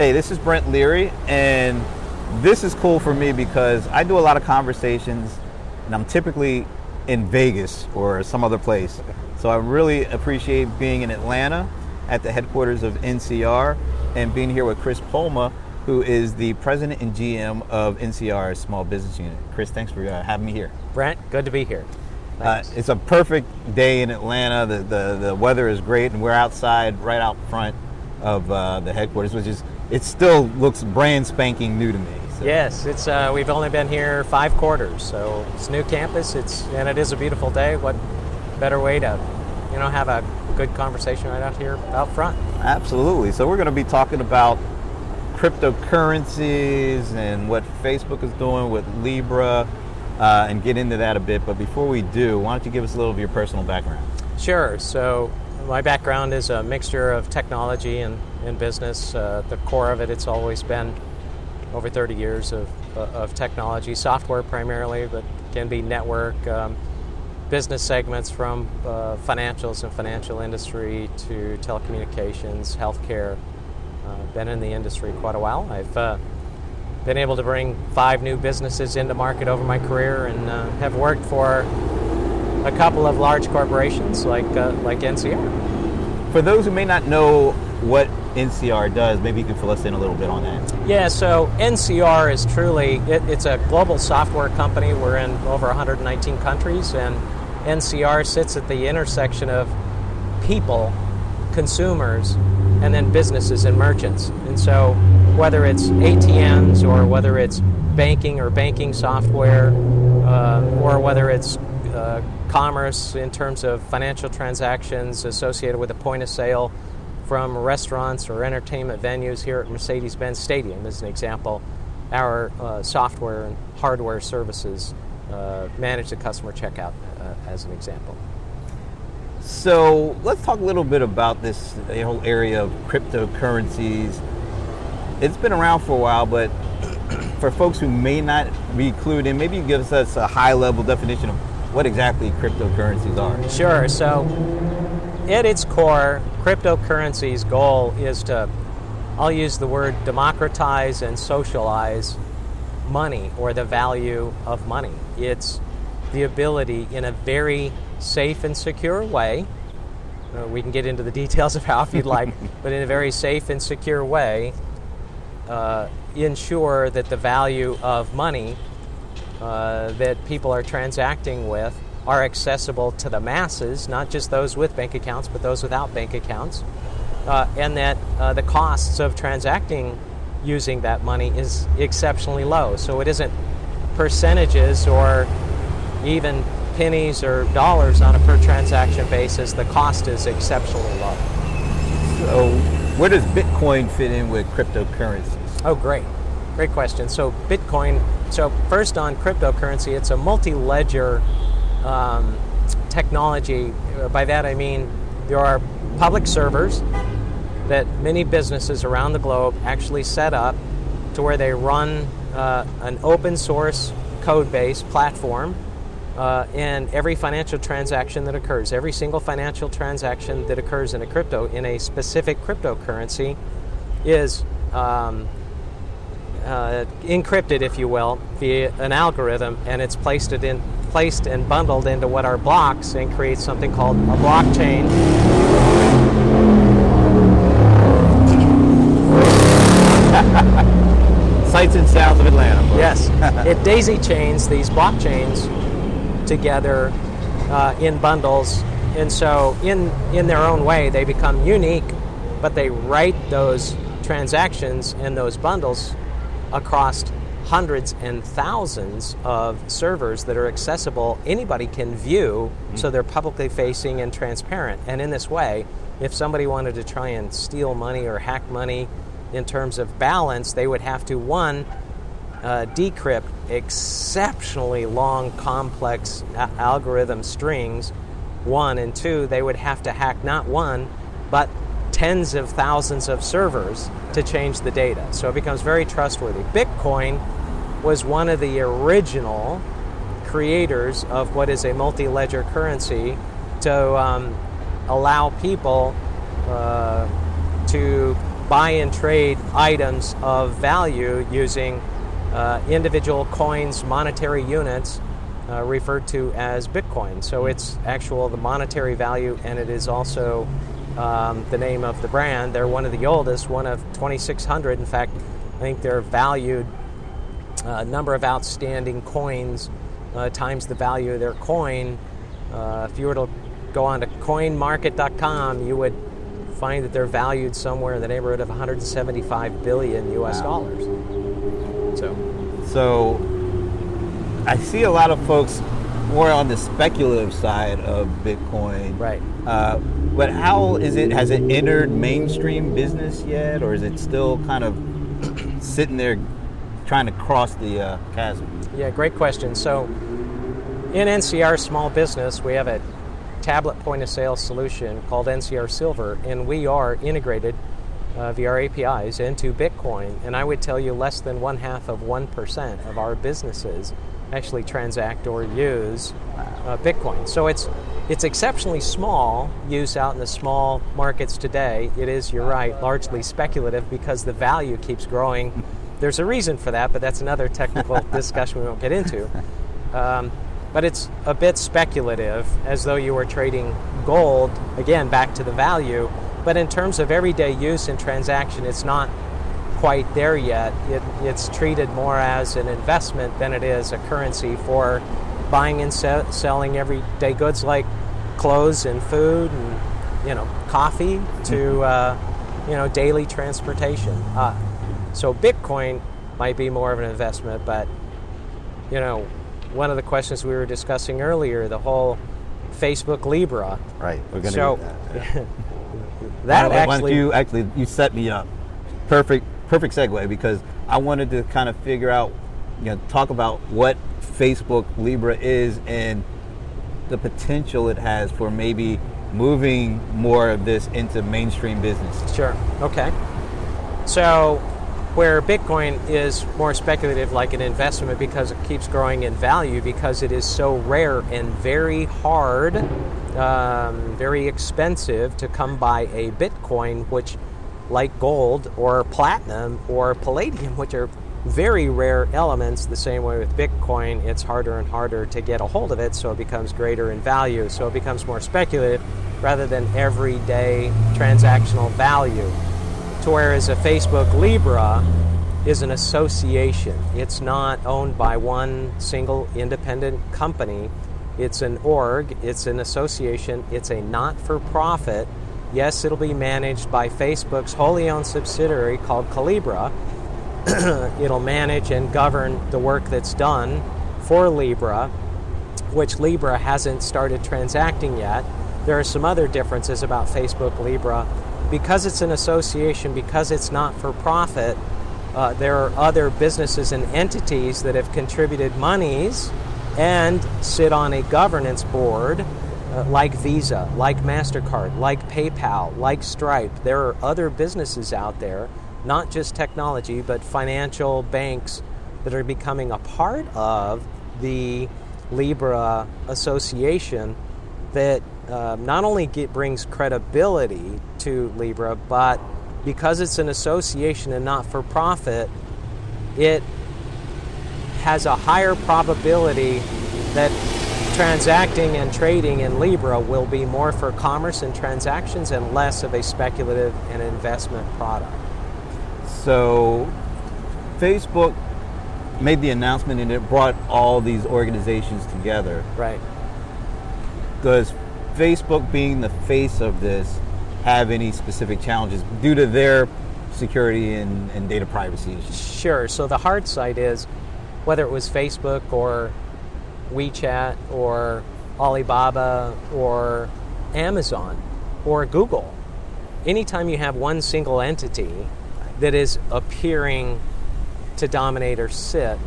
Hey, this is Brent Leary, and this is cool for me because I do a lot of conversations, and I'm typically in Vegas or some other place. So I really appreciate being in Atlanta at the headquarters of NCR and being here with Chris Polma, who is the president and GM of NCR's small business unit. Chris, thanks for uh, having me here. Brent, good to be here. Uh, it's a perfect day in Atlanta. The, the, the weather is great, and we're outside right out front of uh, the headquarters, which is it still looks brand spanking new to me. So. Yes, it's uh, we've only been here five quarters, so it's new campus. It's and it is a beautiful day. What better way to, you know, have a good conversation right out here out front? Absolutely. So we're going to be talking about cryptocurrencies and what Facebook is doing with Libra uh, and get into that a bit. But before we do, why don't you give us a little of your personal background? Sure. So, my background is a mixture of technology and, and business. Uh, the core of it, it's always been over 30 years of, uh, of technology, software primarily, but can be network, um, business segments from uh, financials and financial industry to telecommunications, healthcare. Uh, been in the industry quite a while. I've uh, been able to bring five new businesses into market over my career and have worked for a couple of large corporations like, uh, like NCR. For those who may not know what NCR does, maybe you can fill us in a little bit on that. Yeah, so NCR is truly, it, it's a global software company. We're in over 119 countries, and NCR sits at the intersection of people, consumers, and then businesses and merchants. And so, whether it's ATMs or whether it's banking or banking software, uh, or whether it's uh, commerce in terms of financial transactions associated with a point of sale from restaurants or entertainment venues here at Mercedes Benz Stadium, as an example, our uh, software and hardware services uh, manage the customer checkout, uh, as an example. So let's talk a little bit about this whole area of cryptocurrencies. It's been around for a while, but for folks who may not be clued in, maybe you give us a high level definition of what exactly cryptocurrencies are. Sure. So, at its core, cryptocurrency's goal is to, I'll use the word democratize and socialize money or the value of money. It's the ability in a very safe and secure way. Uh, we can get into the details of how if you'd like, but in a very safe and secure way, uh, ensure that the value of money uh, that people are transacting with are accessible to the masses, not just those with bank accounts, but those without bank accounts, uh, and that uh, the costs of transacting using that money is exceptionally low. So it isn't percentages or even pennies or dollars on a per transaction basis, the cost is exceptionally low. So, where does Bitcoin fit in with cryptocurrencies? Oh, great. Great question. So, Bitcoin, so first on cryptocurrency, it's a multi ledger um, technology. By that I mean there are public servers that many businesses around the globe actually set up to where they run uh, an open source code base platform uh, and every financial transaction that occurs, every single financial transaction that occurs in a crypto, in a specific cryptocurrency, is um, uh, encrypted, if you will, via an algorithm, and it's placed it in placed and bundled into what are blocks and creates something called a blockchain. Sights and sounds of Atlanta. Yes, it daisy chains these blockchains together uh, in bundles, and so in in their own way they become unique, but they write those transactions and those bundles across hundreds and thousands of servers that are accessible. Anybody can view, mm-hmm. so they're publicly facing and transparent. And in this way, if somebody wanted to try and steal money or hack money in terms of balance, they would have to one uh, decrypt exceptionally long, complex algorithm strings. One and two, they would have to hack not one, but tens of thousands of servers to change the data. So it becomes very trustworthy. Bitcoin was one of the original creators of what is a multi ledger currency to um, allow people uh, to buy and trade items of value using uh, individual coins, monetary units, uh, referred to as Bitcoin. So it's actual the monetary value, and it is also um, the name of the brand. They're one of the oldest, one of 2,600. In fact, I think they're valued uh, number of outstanding coins uh, times the value of their coin. Uh, if you were to go on to coinmarket.com, you would find that they're valued somewhere in the neighborhood of 175 billion US wow. dollars. So, so I see a lot of folks more on the speculative side of Bitcoin. Right. Uh, but how is it? Has it entered mainstream business yet, or is it still kind of sitting there trying to cross the uh, chasm? Yeah, great question. So, in NCR Small Business, we have a tablet point of sale solution called NCR Silver, and we are integrated uh, via our APIs into Bitcoin. And I would tell you less than one half of 1% of our businesses actually transact or use uh, Bitcoin. So it's it's exceptionally small use out in the small markets today. It is, you're right, largely speculative because the value keeps growing. There's a reason for that, but that's another technical discussion we won't get into. Um, but it's a bit speculative, as though you were trading gold, again, back to the value. But in terms of everyday use and transaction, it's not quite there yet. It, it's treated more as an investment than it is a currency for buying and se- selling everyday goods like clothes and food and you know coffee to mm-hmm. uh, you know daily transportation. Uh, so Bitcoin might be more of an investment, but you know one of the questions we were discussing earlier, the whole Facebook Libra. Right. We're going to so, that. that actually you actually you set me up. Perfect perfect segue because I wanted to kind of figure out, you know, talk about what Facebook Libra is and the potential it has for maybe moving more of this into mainstream business. Sure. Okay. So, where Bitcoin is more speculative, like an investment, because it keeps growing in value, because it is so rare and very hard, um, very expensive to come by a Bitcoin, which like gold or platinum or palladium, which are very rare elements. The same way with Bitcoin, it's harder and harder to get a hold of it, so it becomes greater in value. So it becomes more speculative rather than everyday transactional value. To whereas a Facebook Libra is an association, it's not owned by one single independent company. It's an org, it's an association, it's a not for profit Yes, it'll be managed by Facebook's wholly owned subsidiary called Calibra. it'll manage and govern the work that's done for Libra, which Libra hasn't started transacting yet. There are some other differences about Facebook Libra. Because it's an association, because it's not for profit, uh, there are other businesses and entities that have contributed monies and sit on a governance board uh, like Visa, like MasterCard, like PayPal, like Stripe. There are other businesses out there, not just technology, but financial banks that are becoming a part of the Libra association that uh, not only get, brings credibility to Libra, but because it's an association and not for profit, it has a higher probability that transacting and trading in Libra will be more for commerce and transactions and less of a speculative and investment product. So, Facebook made the announcement and it brought all these organizations together. Right. Does Facebook, being the face of this, have any specific challenges due to their security and, and data privacy issues? Sure. So, the hard side is whether it was Facebook or WeChat or Alibaba or Amazon or Google. Anytime you have one single entity that is appearing to dominate or sit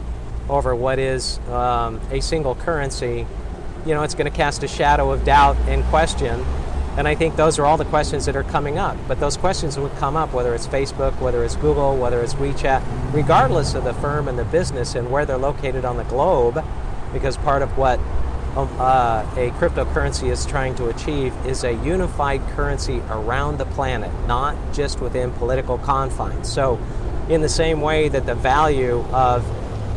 over what is um, a single currency, you know, it's going to cast a shadow of doubt and question. And I think those are all the questions that are coming up. But those questions would come up whether it's Facebook, whether it's Google, whether it's WeChat, regardless of the firm and the business and where they're located on the globe because part of what um, uh, a cryptocurrency is trying to achieve is a unified currency around the planet, not just within political confines. So, in the same way that the value of,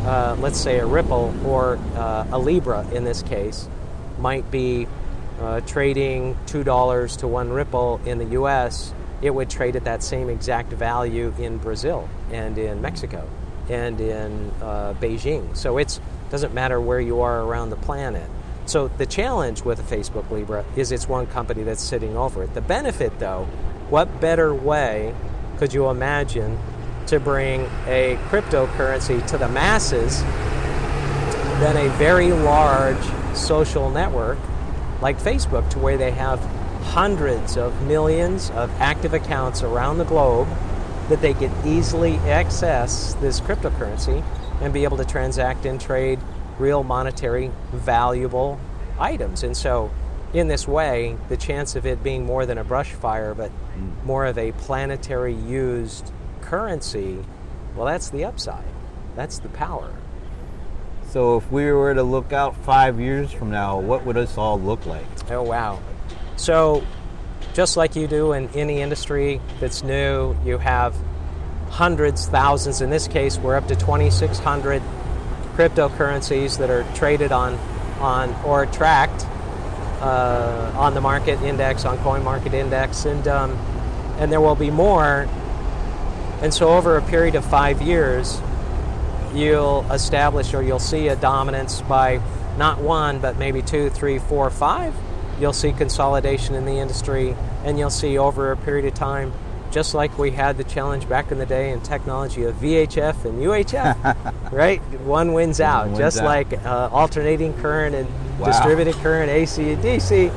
uh, let's say, a Ripple or uh, a Libra in this case might be uh, trading $2 to one Ripple in the US, it would trade at that same exact value in Brazil and in Mexico and in uh, Beijing. So it doesn't matter where you are around the planet. So the challenge with a Facebook Libra is it's one company that's sitting over it. The benefit, though, what better way could you imagine to bring a cryptocurrency to the masses than a very large social network like Facebook, to where they have hundreds of millions of active accounts around the globe that they could easily access this cryptocurrency and be able to transact and trade real monetary valuable items. And so, in this way, the chance of it being more than a brush fire, but hmm. more of a planetary used currency, well, that's the upside. That's the power. So, if we were to look out five years from now, what would this all look like? Oh, wow. So, just like you do in any industry that's new, you have hundreds, thousands, in this case, we're up to 2,600 cryptocurrencies that are traded on, on or tracked uh, on the market index, on Coin Market Index, and, um, and there will be more. And so, over a period of five years, you'll establish or you'll see a dominance by not one, but maybe two, three, four, five. You'll see consolidation in the industry, and you'll see over a period of time just like we had the challenge back in the day in technology of VHF and UHF, right? One wins out, wins just out. like uh, alternating current and Wow. distributed current, AC and DC,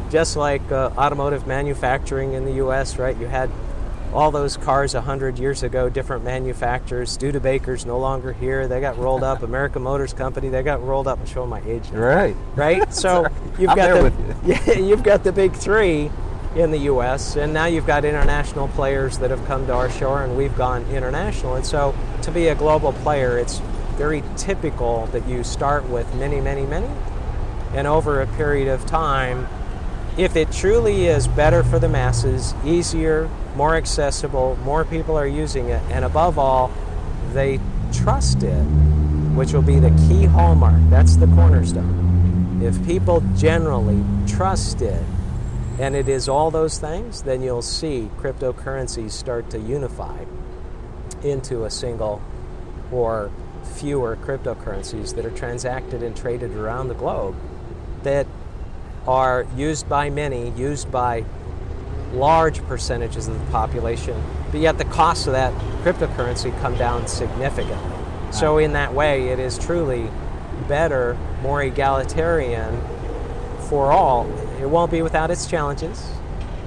just like uh, automotive manufacturing in the U.S., right? You had all those cars 100 years ago, different manufacturers. Studebaker's no longer here. They got rolled up. American Motors Company, they got rolled up. I'm showing my age now Right. right? So you've got the with you've got the big three in the U.S. and now you've got international players that have come to our shore, and we've gone international. And so to be a global player, it's very typical that you start with many, many, many, and over a period of time. If it truly is better for the masses, easier, more accessible, more people are using it, and above all, they trust it, which will be the key hallmark. That's the cornerstone. If people generally trust it, and it is all those things, then you'll see cryptocurrencies start to unify into a single or fewer cryptocurrencies that are transacted and traded around the globe that are used by many, used by large percentages of the population, but yet the cost of that cryptocurrency come down significantly. So, in that way, it is truly better, more egalitarian for all. It won't be without its challenges,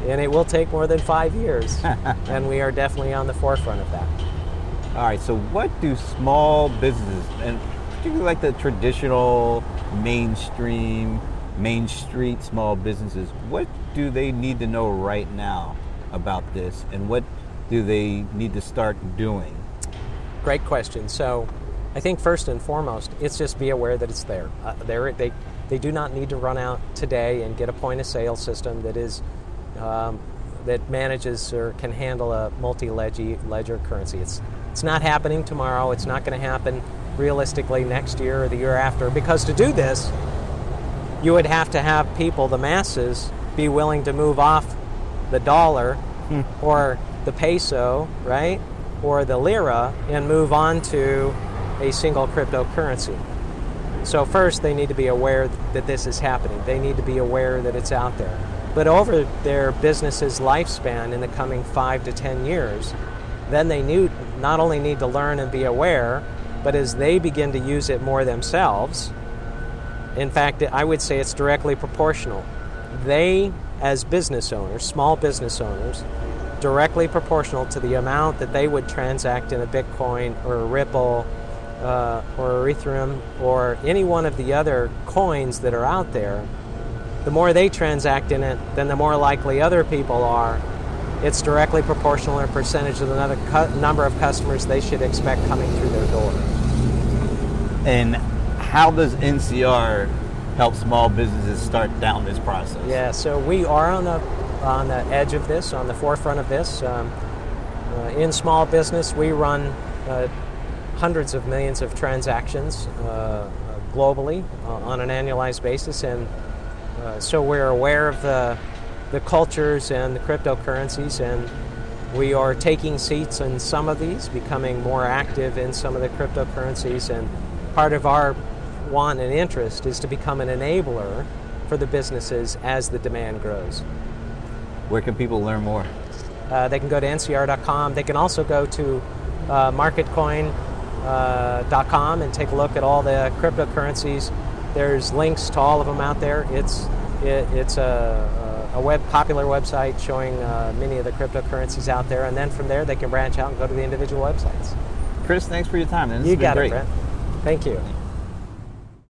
and it will take more than five years, and we are definitely on the forefront of that. All right. So, what do small businesses, and particularly like the traditional mainstream, main street small businesses, what do they need to know right now about this, and what do they need to start doing? Great question. So, I think first and foremost, it's just be aware that it's there. Uh, there, they they do not need to run out today and get a point of sale system that is um, that manages or can handle a multi ledger currency. It's it's not happening tomorrow. It's not going to happen realistically next year or the year after. Because to do this, you would have to have people, the masses, be willing to move off the dollar or the peso, right, or the lira, and move on to a single cryptocurrency. So first, they need to be aware that this is happening. They need to be aware that it's out there. But over their business's lifespan in the coming five to ten years, then they need, not only need to learn and be aware, but as they begin to use it more themselves, in fact, I would say it's directly proportional. They, as business owners, small business owners, directly proportional to the amount that they would transact in a Bitcoin or a Ripple uh, or Ethereum or any one of the other coins that are out there, the more they transact in it, then the more likely other people are. It's directly proportional in percentage of the number- cu- number of customers they should expect coming through their door. And how does NCR help small businesses start down this process? Yeah, so we are on the on the edge of this, on the forefront of this. Um, uh, in small business, we run uh, hundreds of millions of transactions uh, globally uh, on an annualized basis, and uh, so we're aware of the the cultures and the cryptocurrencies, and we are taking seats in some of these, becoming more active in some of the cryptocurrencies, and part of our want and interest is to become an enabler for the businesses as the demand grows. Where can people learn more? Uh, they can go to ncr.com. They can also go to uh, marketcoin.com uh, and take a look at all the cryptocurrencies. There's links to all of them out there. It's it, it's a, a web popular website showing uh, many of the cryptocurrencies out there, and then from there they can branch out and go to the individual websites. Chris, thanks for your time. This you got great. it, Brent. Thank you.